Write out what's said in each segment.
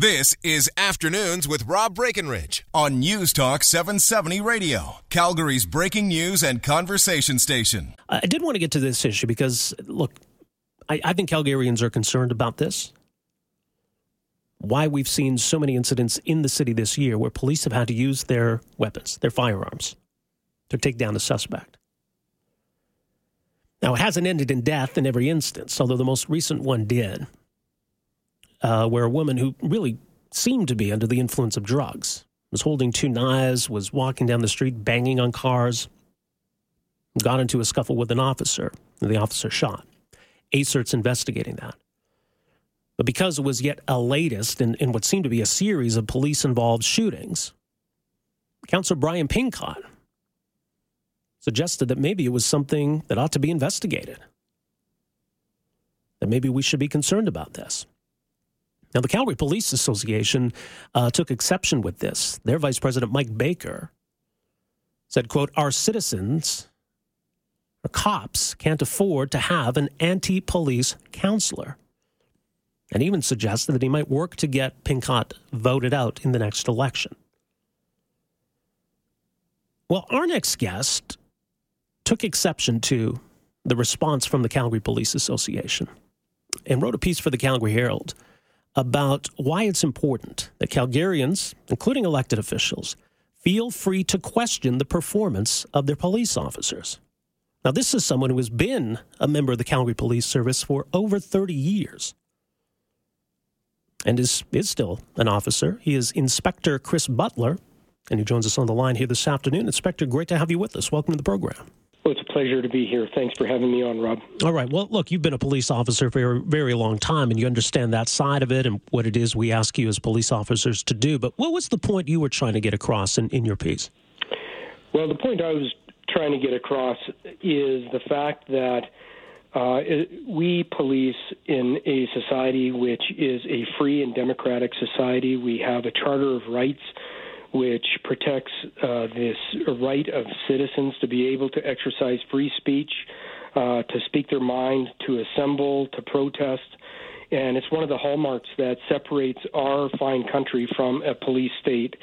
This is Afternoons with Rob Breckenridge on News Talk 770 Radio, Calgary's breaking news and conversation station. I did want to get to this issue because, look, I, I think Calgarians are concerned about this. Why we've seen so many incidents in the city this year where police have had to use their weapons, their firearms, to take down a suspect. Now, it hasn't ended in death in every instance, although the most recent one did uh, where a woman who really seemed to be under the influence of drugs was holding two knives, was walking down the street, banging on cars, got into a scuffle with an officer, and the officer shot. ASERT's investigating that. But because it was yet a latest in, in what seemed to be a series of police involved shootings, Councillor Brian Pincott suggested that maybe it was something that ought to be investigated. That maybe we should be concerned about this. Now, the Calgary Police Association uh, took exception with this. Their vice president, Mike Baker, said, quote, our citizens, our cops, can't afford to have an anti-police counselor. And even suggested that he might work to get Pincott voted out in the next election. Well, our next guest took exception to the response from the Calgary Police Association and wrote a piece for the Calgary Herald about why it's important that Calgarians, including elected officials, feel free to question the performance of their police officers. Now, this is someone who has been a member of the Calgary Police Service for over 30 years and is, is still an officer. He is Inspector Chris Butler, and he joins us on the line here this afternoon. Inspector, great to have you with us. Welcome to the program. Well, it's a pleasure to be here. Thanks for having me on, Rob. All right. Well, look, you've been a police officer for a very long time, and you understand that side of it and what it is we ask you as police officers to do. But what was the point you were trying to get across in, in your piece? Well, the point I was trying to get across is the fact that uh, we police in a society which is a free and democratic society. We have a Charter of Rights which protects uh, this right of citizens to be able to exercise free speech, uh, to speak their mind, to assemble, to protest. And it's one of the hallmarks that separates our fine country from a police state.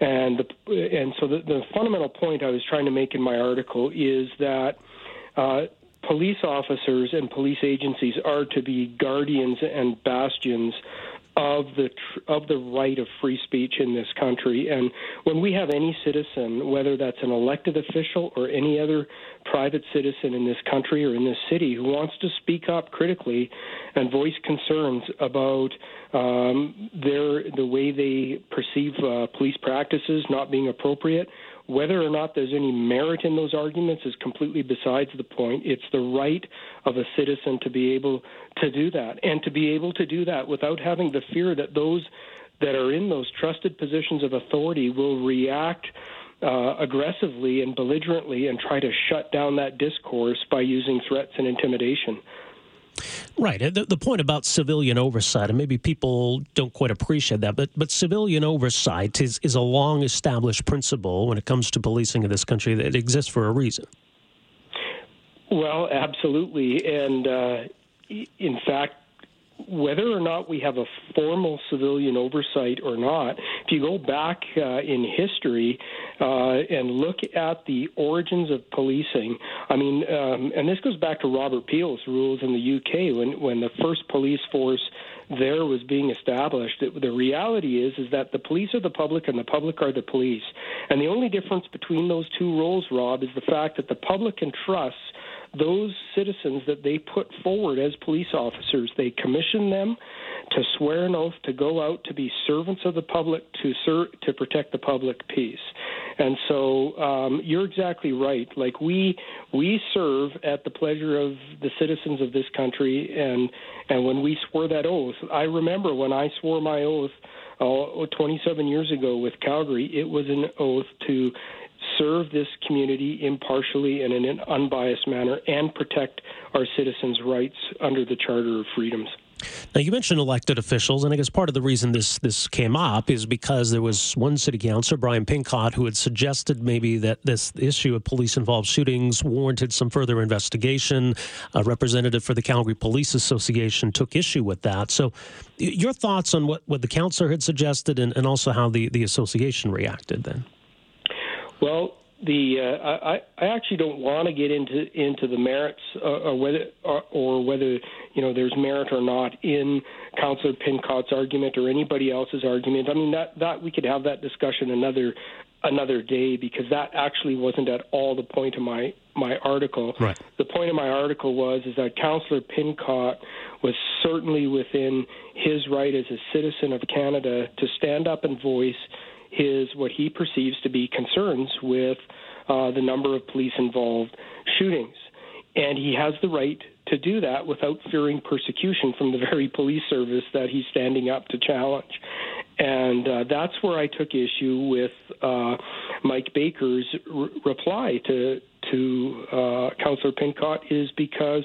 And the, and so the, the fundamental point I was trying to make in my article is that uh, police officers and police agencies are to be guardians and bastions of the of the right of free speech in this country. And when we have any citizen, whether that's an elected official or any other private citizen in this country or in this city, who wants to speak up critically and voice concerns about um, their the way they perceive uh, police practices not being appropriate whether or not there's any merit in those arguments is completely besides the point. It's the right of a citizen to be able to do that, and to be able to do that without having the fear that those that are in those trusted positions of authority will react. Uh, aggressively and belligerently and try to shut down that discourse by using threats and intimidation. Right. The, the, point about civilian oversight, and maybe people don't quite appreciate that, but, but civilian oversight is, is a long established principle when it comes to policing in this country that exists for a reason. Well, absolutely. And uh, in fact, whether or not we have a formal civilian oversight or not, if you go back uh, in history uh, and look at the origins of policing, I mean, um, and this goes back to Robert Peel's rules in the UK when when the first police force there was being established. The reality is is that the police are the public and the public are the police, and the only difference between those two roles, Rob, is the fact that the public entrusts those citizens that they put forward as police officers. They commission them to swear an oath to go out to be servants of the public to ser- to protect the public peace. And so um, you're exactly right. Like we we serve at the pleasure of the citizens of this country, and and when we swore that oath, I remember when I swore my oath. Uh, 27 years ago with Calgary, it was an oath to serve this community impartially and in an unbiased manner and protect our citizens' rights under the Charter of Freedoms. Now you mentioned elected officials, and I guess part of the reason this this came up is because there was one city councilor, Brian Pincott, who had suggested maybe that this issue of police-involved shootings warranted some further investigation. A representative for the Calgary Police Association took issue with that. So, your thoughts on what, what the councilor had suggested, and, and also how the, the association reacted then? Well, the uh, I, I actually don't want to get into into the merits uh, or whether or, or whether you know there's merit or not in Councillor Pincott's argument or anybody else's argument. I mean that that we could have that discussion another another day because that actually wasn't at all the point of my my article. Right. The point of my article was is that Councillor Pincott was certainly within his right as a citizen of Canada to stand up and voice his what he perceives to be concerns with uh, the number of police involved shootings. And he has the right to do that without fearing persecution from the very police service that he's standing up to challenge. And uh, that's where I took issue with uh, Mike Baker's re- reply to to uh, Councillor Pincott is because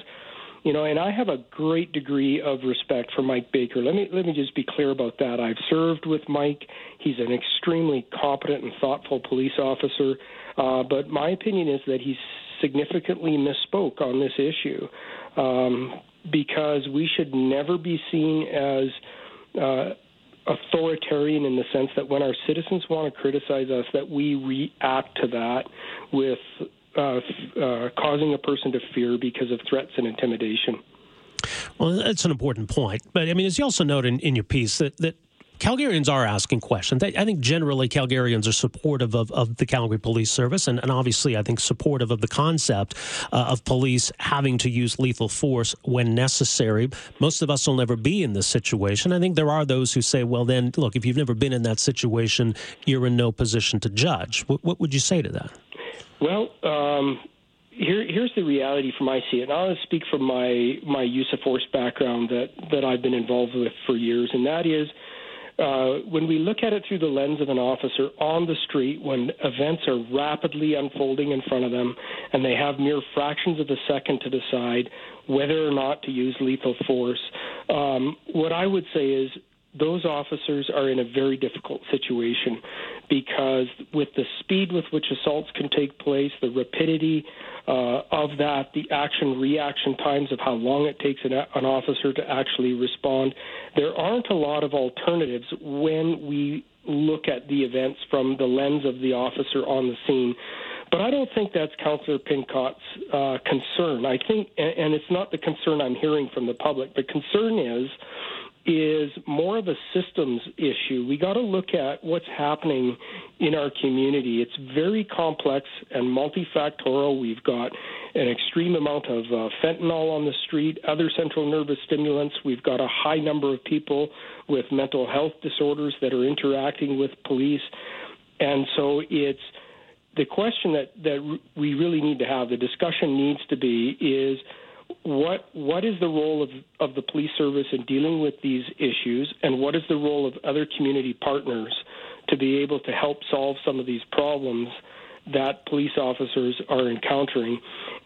you know, and I have a great degree of respect for Mike Baker. Let me let me just be clear about that. I've served with Mike. He's an extremely competent and thoughtful police officer. Uh, but my opinion is that he significantly misspoke on this issue um, because we should never be seen as uh, authoritarian in the sense that when our citizens want to criticize us, that we react to that with uh, uh, causing a person to fear because of threats and intimidation. Well, that's an important point. But I mean, as you also note in, in your piece, that, that Calgarians are asking questions. I think generally Calgarians are supportive of, of the Calgary Police Service and, and obviously I think supportive of the concept uh, of police having to use lethal force when necessary. Most of us will never be in this situation. I think there are those who say, well, then, look, if you've never been in that situation, you're in no position to judge. What, what would you say to that? Well, um, here, here's the reality from I see it. And I'll speak from my, my use of force background that, that I've been involved with for years, and that is – uh, when we look at it through the lens of an officer on the street, when events are rapidly unfolding in front of them and they have mere fractions of a second to decide whether or not to use lethal force, um, what I would say is those officers are in a very difficult situation because with the speed with which assaults can take place, the rapidity uh, of that, the action reaction times of how long it takes an, an officer to actually respond, there aren't a lot of alternatives when we look at the events from the lens of the officer on the scene. But I don't think that's Councillor Pincott's uh, concern. I think, and it's not the concern I'm hearing from the public. The concern is is more of a systems issue. We got to look at what's happening in our community. It's very complex and multifactorial. We've got an extreme amount of uh, fentanyl on the street, other central nervous stimulants. We've got a high number of people with mental health disorders that are interacting with police. And so it's the question that, that we really need to have, the discussion needs to be is what what is the role of, of the police service in dealing with these issues, and what is the role of other community partners to be able to help solve some of these problems that police officers are encountering,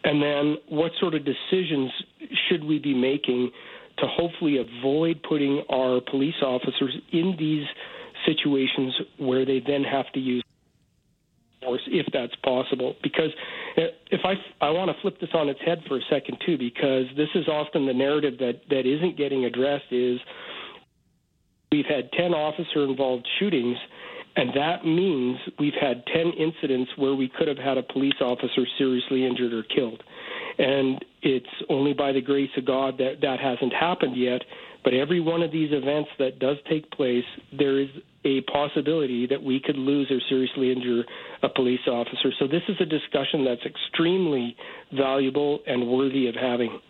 and then what sort of decisions should we be making to hopefully avoid putting our police officers in these situations where they then have to use force if that's possible. Because if I I want to flip this on its head for a second too, because this is often the narrative that that isn't getting addressed is we've had 10 officer involved shootings and that means we've had 10 incidents where we could have had a police officer seriously injured or killed. And it's only by the grace of God that that hasn't happened yet. But every one of these events that does take place, there is a possibility that we could lose or seriously injure a police officer. So this is a discussion that's extremely valuable and worthy of having.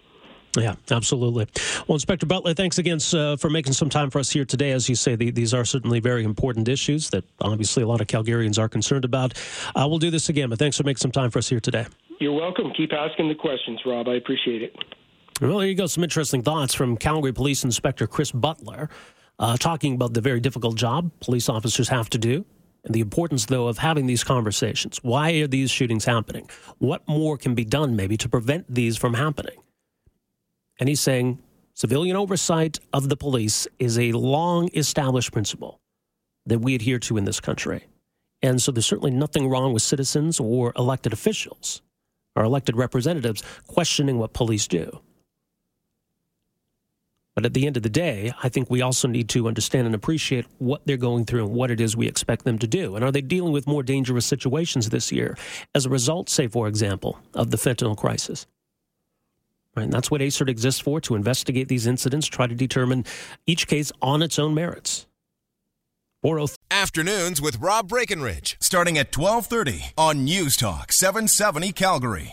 Yeah, absolutely. Well, Inspector Butler, thanks again uh, for making some time for us here today. As you say, the, these are certainly very important issues that obviously a lot of Calgarians are concerned about. Uh, we'll do this again, but thanks for making some time for us here today. You're welcome. Keep asking the questions, Rob. I appreciate it. Well, there you go. Some interesting thoughts from Calgary Police Inspector Chris Butler uh, talking about the very difficult job police officers have to do and the importance, though, of having these conversations. Why are these shootings happening? What more can be done, maybe, to prevent these from happening? And he's saying civilian oversight of the police is a long established principle that we adhere to in this country. And so there's certainly nothing wrong with citizens or elected officials or elected representatives questioning what police do. But at the end of the day, I think we also need to understand and appreciate what they're going through and what it is we expect them to do. And are they dealing with more dangerous situations this year as a result, say, for example, of the fentanyl crisis? Right, and that's what ASERT exists for to investigate these incidents, try to determine each case on its own merits. 403- Afternoons with Rob Breckenridge, starting at 1230 on News Talk 770 Calgary.